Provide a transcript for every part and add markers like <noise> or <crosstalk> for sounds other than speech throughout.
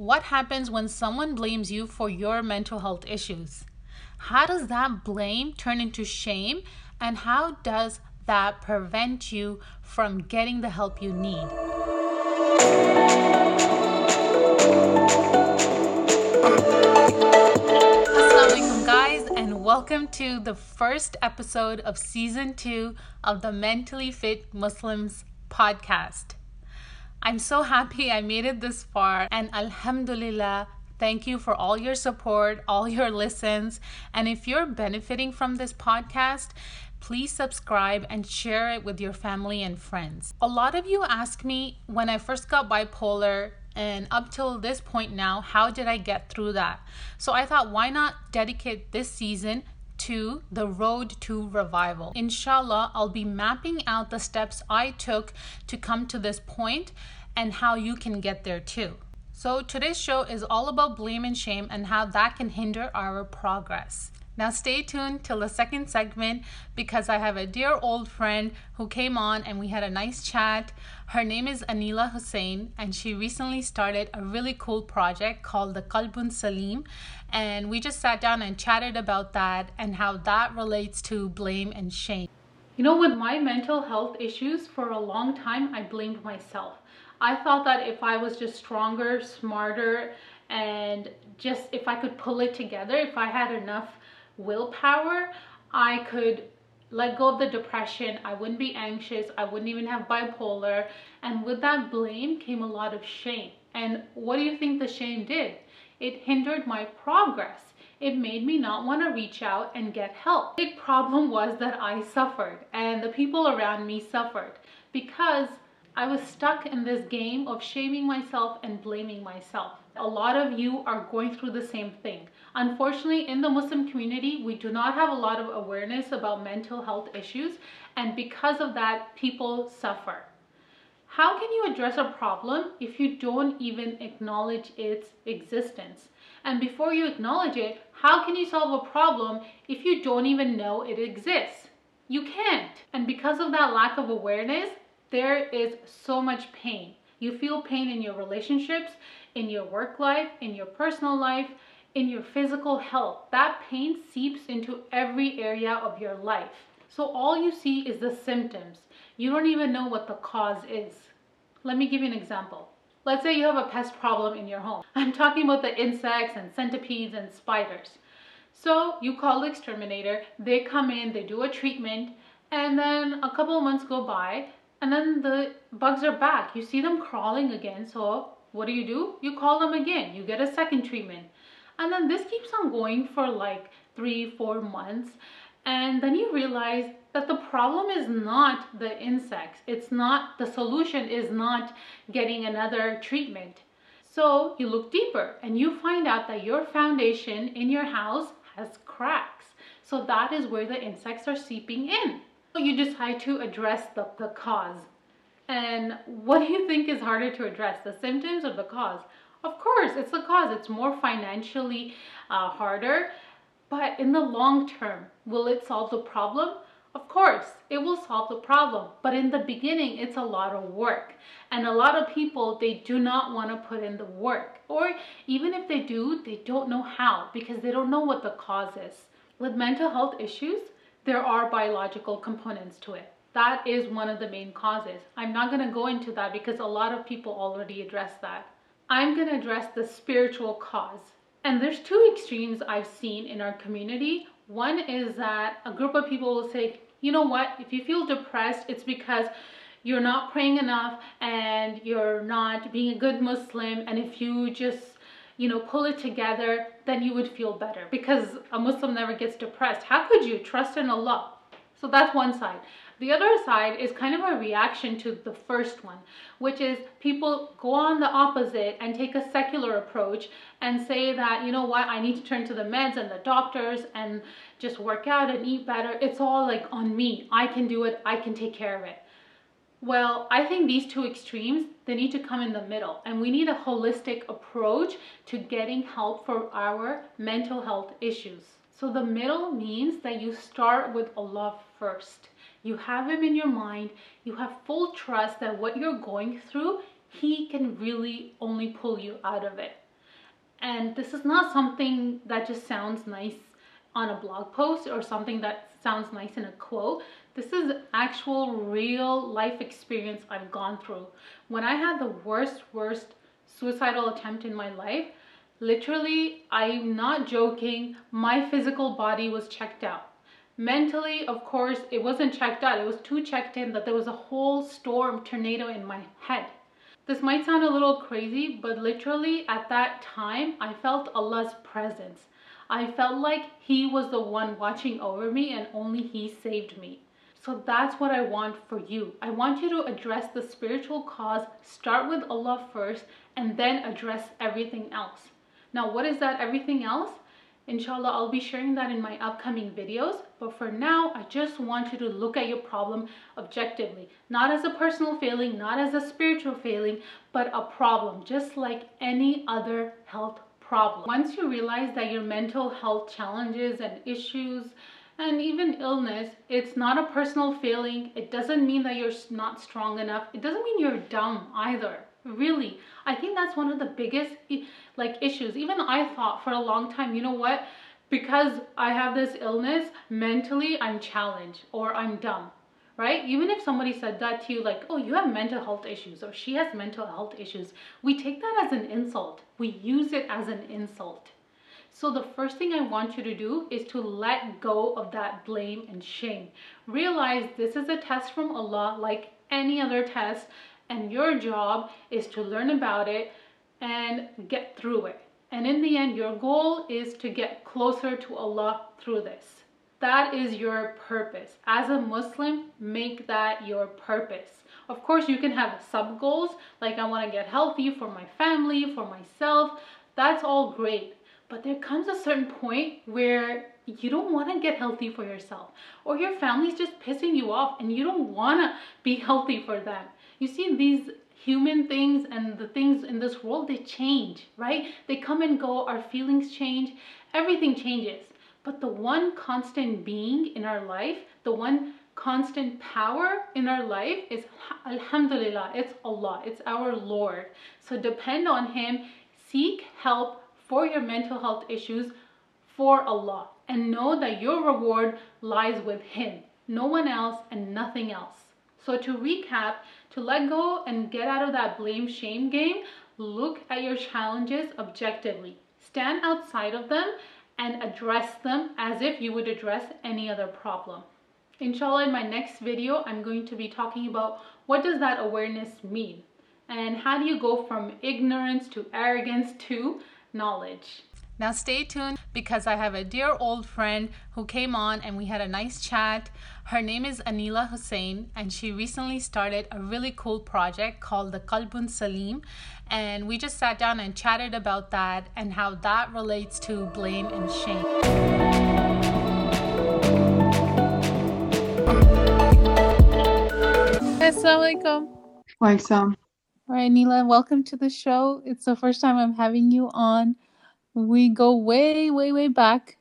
What happens when someone blames you for your mental health issues? How does that blame turn into shame? And how does that prevent you from getting the help you need? Assalamualaikum, guys, and welcome to the first episode of season two of the Mentally Fit Muslims podcast. I'm so happy I made it this far, and Alhamdulillah, thank you for all your support, all your listens. And if you're benefiting from this podcast, please subscribe and share it with your family and friends. A lot of you ask me when I first got bipolar and up till this point now, how did I get through that? So I thought, why not dedicate this season to the road to revival. Inshallah, I'll be mapping out the steps I took to come to this point and how you can get there too. So, today's show is all about blame and shame and how that can hinder our progress. Now, stay tuned till the second segment because I have a dear old friend who came on and we had a nice chat. Her name is Anila Hussein, and she recently started a really cool project called the Kalbun Salim. And we just sat down and chatted about that and how that relates to blame and shame. You know, with my mental health issues, for a long time, I blamed myself. I thought that if I was just stronger, smarter, and just if I could pull it together, if I had enough willpower, I could let go of the depression. I wouldn't be anxious. I wouldn't even have bipolar. And with that blame came a lot of shame. And what do you think the shame did? It hindered my progress. It made me not want to reach out and get help. The big problem was that I suffered and the people around me suffered because I was stuck in this game of shaming myself and blaming myself. A lot of you are going through the same thing. Unfortunately, in the Muslim community, we do not have a lot of awareness about mental health issues, and because of that, people suffer. How can you address a problem if you don't even acknowledge its existence? And before you acknowledge it, how can you solve a problem if you don't even know it exists? You can't. And because of that lack of awareness, there is so much pain. You feel pain in your relationships, in your work life, in your personal life, in your physical health. That pain seeps into every area of your life. So all you see is the symptoms. You don't even know what the cause is. Let me give you an example. Let's say you have a pest problem in your home. <laughs> I'm talking about the insects and centipedes and spiders. So you call the exterminator, they come in, they do a treatment, and then a couple of months go by and then the bugs are back. You see them crawling again. So what do you do? You call them again. You get a second treatment. And then this keeps on going for like three, four months. And then you realize that the problem is not the insects. It's not, the solution is not getting another treatment. So you look deeper and you find out that your foundation in your house has cracks. So that is where the insects are seeping in. You decide to address the, the cause. And what do you think is harder to address, the symptoms or the cause? Of course, it's the cause. It's more financially uh, harder. But in the long term, will it solve the problem? Of course, it will solve the problem. But in the beginning, it's a lot of work. And a lot of people, they do not want to put in the work. Or even if they do, they don't know how because they don't know what the cause is. With mental health issues, there are biological components to it. That is one of the main causes. I'm not going to go into that because a lot of people already address that. I'm going to address the spiritual cause. And there's two extremes I've seen in our community. One is that a group of people will say, you know what, if you feel depressed, it's because you're not praying enough and you're not being a good Muslim. And if you just you know, pull it together, then you would feel better because a Muslim never gets depressed. How could you trust in Allah? So that's one side. The other side is kind of a reaction to the first one, which is people go on the opposite and take a secular approach and say that, you know what, I need to turn to the meds and the doctors and just work out and eat better. It's all like on me. I can do it. I can take care of it. Well, I think these two extremes, they need to come in the middle and we need a holistic approach to getting help for our mental health issues. So the middle means that you start with Allah first. You have him in your mind. You have full trust that what you're going through, he can really only pull you out of it. And this is not something that just sounds nice on a blog post or something that sounds nice in a quote. This is actual real life experience I've gone through. When I had the worst, worst suicidal attempt in my life, literally, I'm not joking, my physical body was checked out. Mentally, of course, it wasn't checked out. It was too checked in that there was a whole storm tornado in my head. This might sound a little crazy, but literally at that time, I felt Allah's presence. I felt like He was the one watching over me and only He saved me. So that's what I want for you. I want you to address the spiritual cause, start with Allah first, and then address everything else. Now, what is that everything else? Inshallah, I'll be sharing that in my upcoming videos. But for now, I just want you to look at your problem objectively. Not as a personal failing, not as a spiritual failing, but a problem, just like any other health problem. Once you realize that your mental health challenges and issues and even illness, it's not a personal failing. It doesn't mean that you're not strong enough. It doesn't mean you're dumb either. Really. I think that's one of the biggest like issues. Even I thought for a long time, you know what? Because I have this illness, mentally I'm challenged or I'm dumb. Right? Even if somebody said that to you, like, oh, you have mental health issues or she has mental health issues, we take that as an insult. We use it as an insult. So the first thing I want you to do is to let go of that blame and shame. Realize this is a test from Allah like any other test and your job is to learn about it and get through it. And in the end, your goal is to get closer to Allah through this. That is your purpose. As a Muslim, make that your purpose. Of course, you can have sub goals like I want to get healthy for my family, for myself. That's all great. But there comes a certain point where you don't want to get healthy for yourself, or your family's just pissing you off and you don't want to be <laughs> healthy for them. You see, these human things and the things in this world, they change, right? They come and go, our feelings change, everything changes. But the one constant being in our life, the one constant power in our life is Alhamdulillah, it's Allah, it's our Lord. So depend on Him, seek help for your mental health issues for Allah and know that your reward lies with Him, no one else and nothing else. So, to recap, to let go and get out of that blame shame game, look at your challenges objectively. Stand outside of them and address them as if you would address any other problem. Inshallah, in my next video, I'm going to be talking about what does that awareness mean? And how do you go from ignorance to arrogance to knowledge. Now, stay tuned because I have a dear old friend who came on and we had a nice chat. Her name is Anila Hussein, and she recently started a really cool project called the Kalbun Salim. And we just sat down and chatted about that and how that relates to blame and shame. Assalamu alaikum. Welcome. All right, Nila, welcome to the show. It's the first time I'm having you on. We go way, way, way back.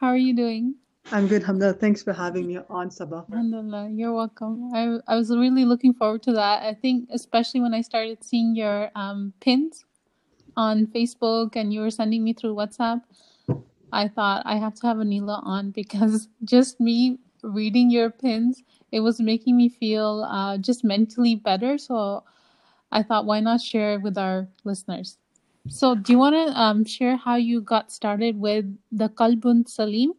How are you doing? I'm good, Hamda. Thanks for having me on, Sabah. Alhamdulillah, you're welcome. I, I was really looking forward to that. I think, especially when I started seeing your um, pins on Facebook and you were sending me through WhatsApp, I thought I have to have Anila on <laughs> because just me reading your pins it was making me feel uh, just mentally better. So I thought, why not share it with our listeners? So, do you want to um, share how you got started with the Kalbun Salim?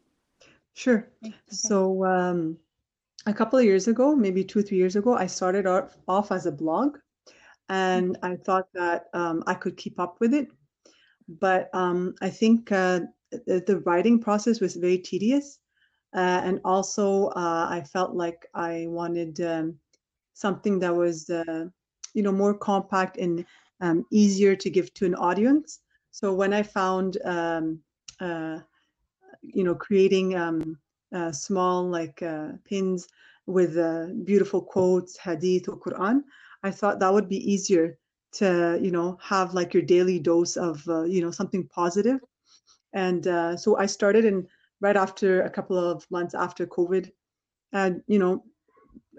Sure. Okay. So, um, a couple of years ago, maybe two, three years ago, I started off, off as a blog and mm-hmm. I thought that um, I could keep up with it. But um, I think uh, the, the, writing process was very tedious. Uh, and also, uh, I felt like I wanted um, something that was, uh, you know, more compact and um, easier to give to an audience. So when I found, um, uh, you know, creating um, uh, small like uh, pins with beautiful quotes, hadith or Quran, I thought that would be easier to, you know, have like your daily dose of, you know, something positive. And so I started in right after a couple of months after COVID. And, you know,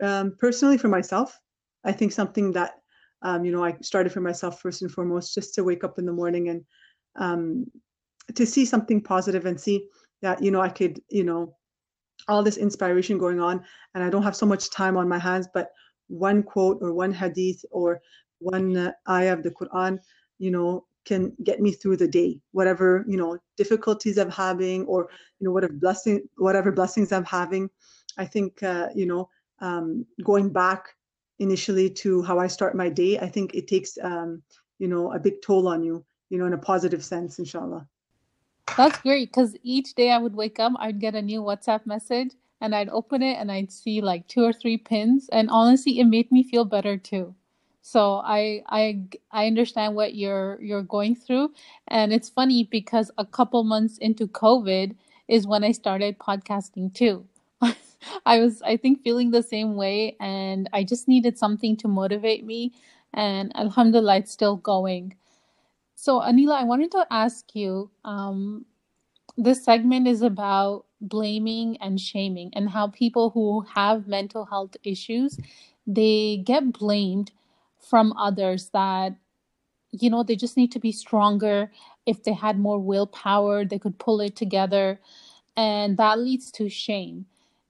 um, personally for myself, I think something that um, you know, I started for myself first and foremost, just to wake up in the morning and um, to see something positive and see that, you know, I could, you know, all this inspiration going on and I don't have so much time on my hands, but one quote or one hadith or one uh, ayah of the Quran, you know, can get me through the day, whatever, you know, difficulties I'm having or, you know, whatever blessing, whatever blessings I'm having. I think, uh, you know, um, going back initially to how I start my day, I think it takes, um, you know, a big toll on you, you know, in a positive sense, inshallah. That's great because each day I would wake up, I'd get a new WhatsApp message and I'd open it and I'd see like two or three pins. And honestly, it made me feel better too. So I I I understand what you're you're going through, and it's funny because a couple months into COVID is when I started podcasting too. <laughs> I was I think feeling the same way, and I just needed something to motivate me, and Alhamdulillah, it's still going. So Anila, I wanted to ask you. Um, this segment is about blaming and shaming, and how people who have mental health issues they get blamed from others that you know they just need to be stronger if they had more willpower they could pull it together and that leads to shame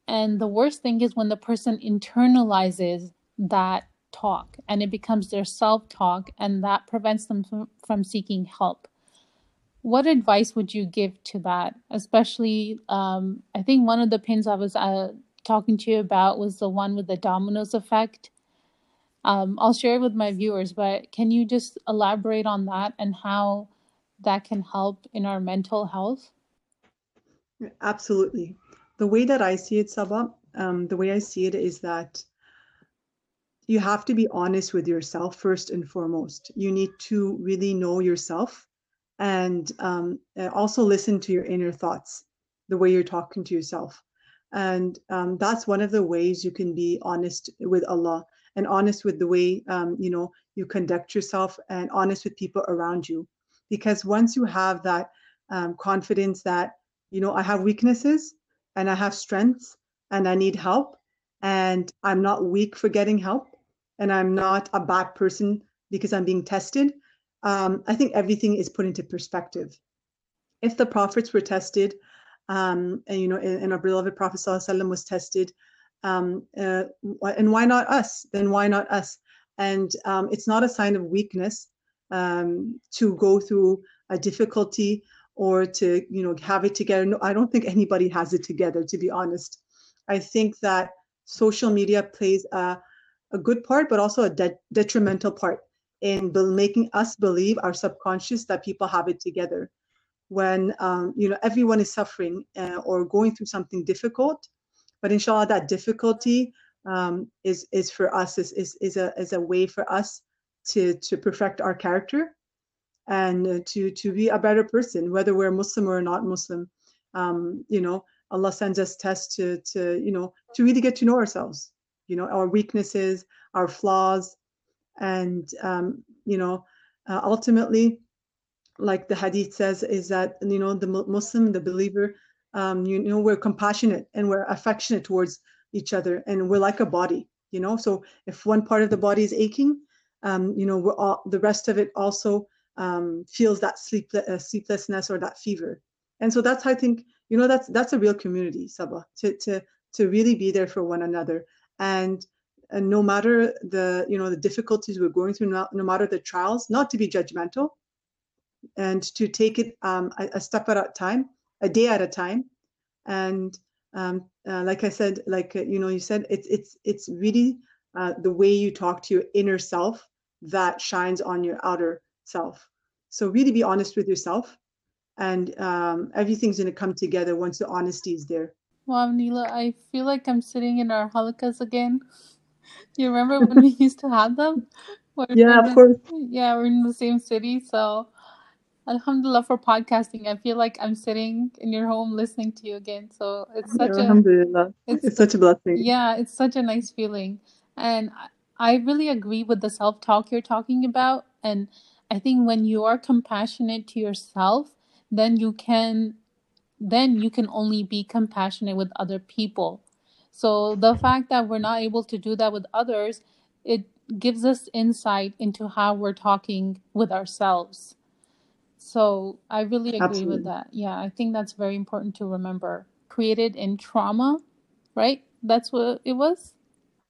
and the worst thing is when the person internalizes that talk and it becomes their self talk and that prevents them from, from seeking help what advice would you give to that especially um, i think one of the pins i was uh, talking to you about was the one with the dominoes effect um, I'll share it with my viewers, but can you just elaborate on that and how that can help in our mental health? Absolutely. The way that I see it, Saba, um, the way I see it is that you have to be honest with yourself first and foremost. You need to really know yourself and um, also listen to your inner thoughts, the way you're talking to yourself. And um, that's one of the ways you can be honest with Allah and honest with the way um, you know you conduct yourself and honest with people around you because once you have that um, confidence that you know i have weaknesses and i have strengths and i need help and i'm not weak for getting help and i'm not a bad person because i'm being tested um, i think everything is put into perspective if the prophets were tested um, and you know and, our beloved prophet was tested um, uh, and why not us? Then why not us? And um, it's not a sign of weakness um, to go through a difficulty or to you know have it together. No, I don't think anybody has it together. To be honest, I think that social media plays a, a good part, but also a de- detrimental part in be- making us believe our subconscious that people have it together. When um, you know everyone is suffering uh, or going through something difficult, but inshallah, that difficulty um, is is for us is, is is a is a way for us to to perfect our character and uh, to to be a better person, whether we're Muslim or not Muslim. Um, you know, Allah sends us tests to to you know to really get to know ourselves. You know, our weaknesses, our flaws, and um, you know, uh, ultimately, like the Hadith says, is that you know the Muslim, the believer, um, you, know we're compassionate and we're affectionate towards each other and we're like a body you know so if one part of the body is aching um, you know we're all, the rest of it also um, feels that sleep, uh, sleeplessness or that fever. And so that's how i think you know that's that's a real community Saba to to to really be there for one another. And and no matter the you know the difficulties we're going through no, no matter the trials not to be judgmental and to take it um, a, a step at a time a day at a time. And um, uh, like i said like you know you said it's it's it's really uh, the way you talk to your inner self that shines on your outer self so really be honest with yourself and um, everything's going to come together once the honesty is there wow Neela, i feel like i'm sitting in our halakas again <laughs> you remember when we <laughs> used to have them yeah of course yeah we're in the same city so Alhamdulillah for podcasting. I feel like I'm sitting in your home listening to you again. So it's such a it's, it's such a blessing. Yeah, it's such a nice feeling. And I really agree with the self-talk you're talking about. And I think when you are compassionate to yourself, then you can then you can only be compassionate with other people. So the fact that we're not able to do that with others, it gives us insight into how we're talking with ourselves. So I really agree Absolutely. with that. Yeah, I think that's very important to remember. Created in trauma, right? That's what it was?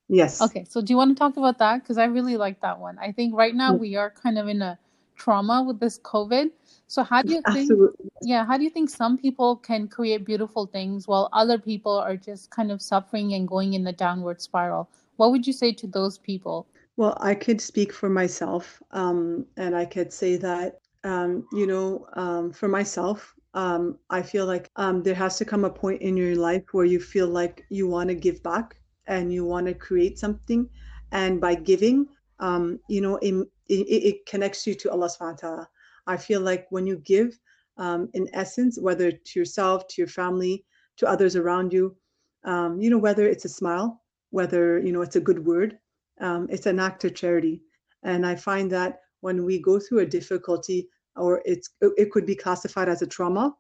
Yes. Okay, so do you want to talk about that? Because I really like that one. I think right now we are kind of in a trauma with this COVID. So how do you <laughs> think, Absolutely. yeah, how do you think some people can create beautiful things while other people are just kind of suffering and going in the downward spiral? What would you say to those people? Well, I could speak for myself, um, and I could say that, um, you know, um, for myself, um, I feel like um, there has to come a point in your life where you feel like you want to give back and you want to create something. And by giving, um, you know, it, it, it connects you to Allah subhanahu wa ta'ala. I feel like when you give, um, in essence, whether to yourself, to your family, to others around you, um, you know, whether it's a smile, whether, you know, it's a good word, um, it's an act of charity. And I find that when we go through a difficulty or it's it could be classified as a trauma,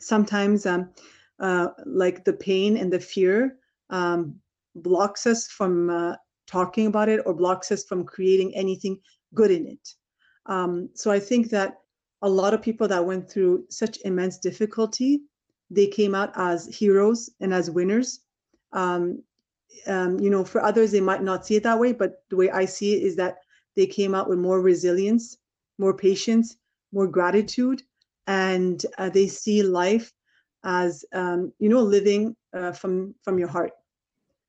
sometimes um, uh, like the pain and the fear um, blocks us from uh, talking about it or blocks us from creating anything good in it. Um, so I think that a lot of people that went through such immense difficulty, they came out as heroes and as winners. Um, um, you know, for others, they might not see it that way, but the way I see it is that they came out with more resilience, more patience, more gratitude, and uh, they see life as, um, you know, living uh, from from your heart.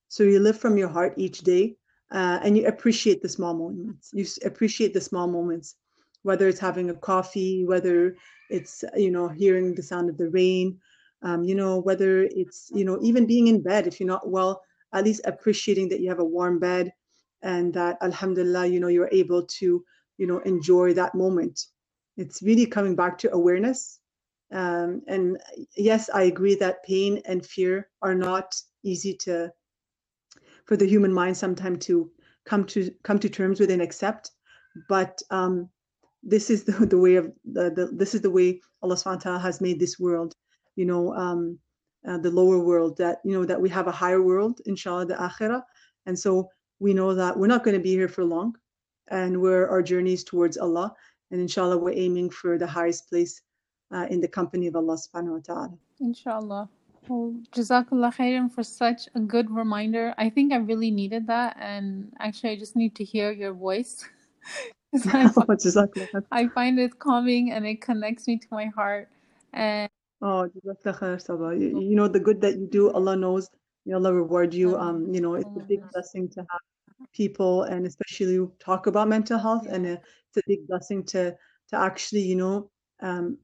So you live from your heart each day, uh, and you appreciate the small moments. You appreciate the small moments, whether it's having a coffee, whether it's you know hearing the sound of the rain, um, you know, whether it's you know even being in bed if you're not well at least appreciating that you have a warm bed and that alhamdulillah you know you're able to you know enjoy that moment it's really coming back to awareness um, and yes i agree that pain and fear are not easy to for the human mind sometimes to come to come to terms with and accept. But um, this is the, <laughs> the way of the, the this is the way allah subhanahu has made this world you know um, uh, the lower world that you know that we have a higher world inshallah the akhirah. And so we know that we're not going to be here for long and we're our journeys towards allah and inshallah we're aiming for the highest place uh, in the company of allah subhanahu wa ta'ala. Inshallah well jazakallah khairan for such a good reminder. I think i really needed that and actually i just need to hear your voice. <laughs> I, find, <laughs> I find it calming and it connects me to my heart. And Oh, you, you know the good that you do, Allah knows. May Allah reward you. Um, you know, it's a big blessing to have people and especially talk about mental health and it's a big blessing to to actually, you know, um,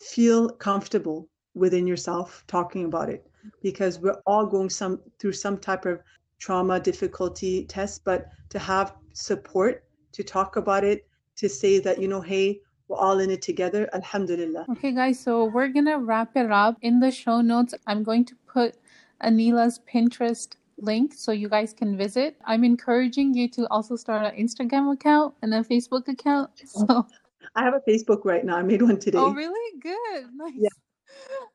feel comfortable within yourself talking about it because we're all going some through some type of trauma difficulty test but to have support to talk about it to say that you know hey we're all in it together. Alhamdulillah. Okay, guys, so we're gonna wrap it up. In the show notes, I'm going to put Anila's Pinterest link so you guys can visit. I'm encouraging you to also start an Instagram account and a Facebook account. <laughs> So I have a Facebook right now. I made one today. Oh, really? Good. Nice. Yeah.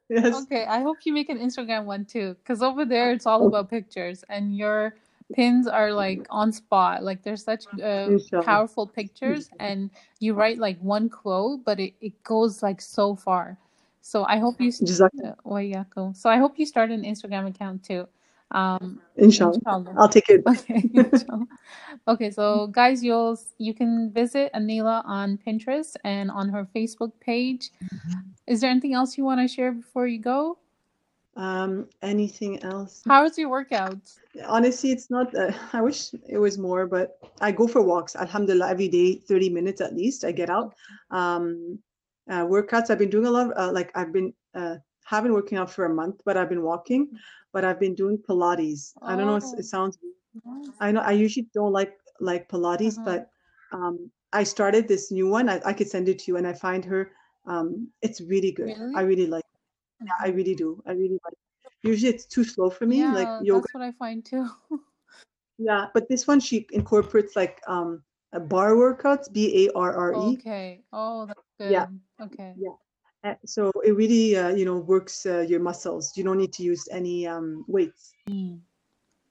<laughs> Yes. Okay, I hope you make an Instagram one too, because over there it's all about pictures, and your pins are like on spot. Like there's such uh, powerful pictures, and you write like one quote, but it, it goes like so far. So I hope you. exactly. Uh, so I hope you start an Instagram account too. Um, inshallah. inshallah. I'll take it. Okay. <laughs> okay. So guys, you'll you can visit Anila on Pinterest and on her Facebook page. Is there anything else you want to share before you go? Um, anything else? How was your workout? Honestly, it's not. Uh, <laughs> I wish it was more, but I go for walks. Alhamdulillah, every day, thirty minutes at least. I get out. Um, uh, workouts. I've been doing a lot. Of, uh, like I've been uh, haven't working out for a month, but I've been walking. But I've been doing Pilates. Oh. I don't know. it sounds. I know. I usually don't like like Pilates, uh-huh. but um, I started this new one. I, I could send it to you, and I find her. Um, it's really good. Really? I really like. Yeah, I really do. I really like. Usually, it's too slow for me. Yeah, like yoga. That's what I find too. <laughs> yeah, but this one she incorporates like um a bar workouts, B A R R E. Okay. Oh, that's good. Yeah. Okay. Yeah. So it really, uh, you know, works uh, your muscles. You don't need to use any um, weights. Mm.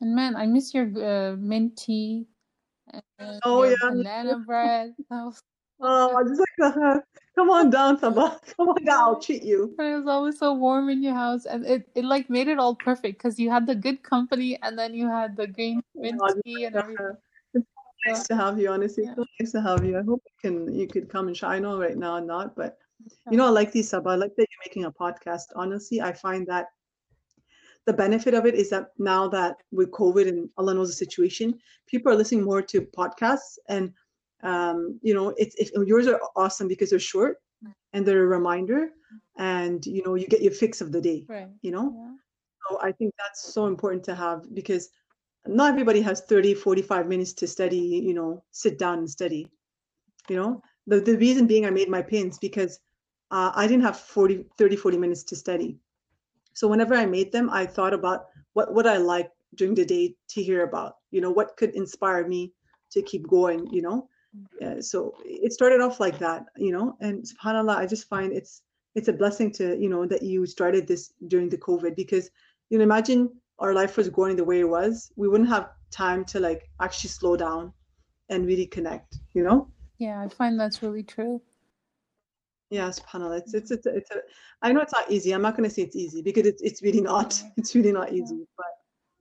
And man, I miss your uh, mint tea Oh yeah, banana bread. <laughs> <laughs> Oh, I just like the <laughs> come on down, Sabah. Come on down, I'll treat you. It was always so warm in your house, and it, it like made it all perfect because you had the good company, and then you had the green mint Oh, tea and everything. It's nice to have you, honestly. Yeah. So nice to have you. I hope you can you could come and shine. Know right now not, but you know, I like these Sabah. I like that you're making a podcast. Honestly, I find that the benefit of it is that now that with COVID and Allah knows the situation, people are listening more to podcasts and um, you know, it's if yours are awesome because they're short and they're a reminder and you know you get your fix of the day, Right. you know. Yeah. So I think that's so important to have because not everybody has 30, 45 minutes to study, you know, sit down and study. You know, the, the reason being I made my pins because uh, I didn't have 40, 30, 40 minutes to study. So whenever I made them, I thought about what what I like during the day to hear about, you know, what could inspire me to keep going, you know. Uh, so it started off like that, you know, and subhanallah, I just find it's it's a blessing to, you know, that you started this during the COVID because, you know, imagine our life was going the way it was, we wouldn't have time to like actually slow down and really connect, you know. Yeah, I find that's really true. Yeah, subhanallah. It's it's it's a, it's a I know it's not easy. I'm not gonna say it's easy because it's it's really not. <laughs> It's really not easy. But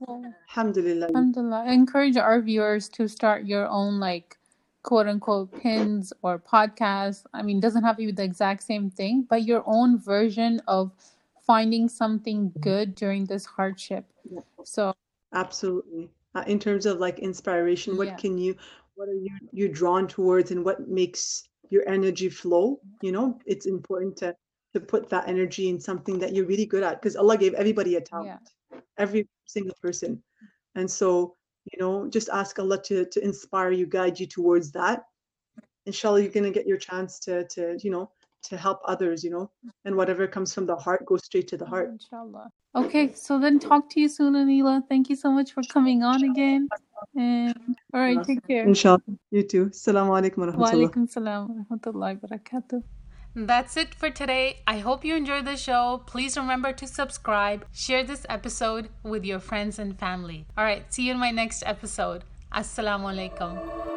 Yeah. alhamdulillah. Alhamdulillah. I encourage our viewers to start your own like quote unquote pins or podcasts. I mean, doesn't have to be the exact same thing, but your own version of finding something good during this hardship. Yeah. So Absolutely. Uh, in terms of like inspiration, what Yeah. can you, what are you you drawn towards, and what makes your energy flow? You know, it's important to to put that energy in something that you're really good at because Allah gave everybody a talent, every single person, and so you know, just ask Allah to to inspire you, guide you towards that. Inshallah, you're gonna get your chance to to you know to help others. You know, and whatever comes from the heart goes straight to the heart. inshallah. Okay, so then talk to you soon, Anila. Thank you so much for coming on again. And all right, take care. Inshallah, you too. Assalamu alaikum wa Wa alaikum salam wa rahmatullahi wa barakatuh. That's it for today. I hope you enjoyed the show. Please remember to subscribe, share this episode with your friends and family. All right, see you in my next episode. Assalamu alaikum.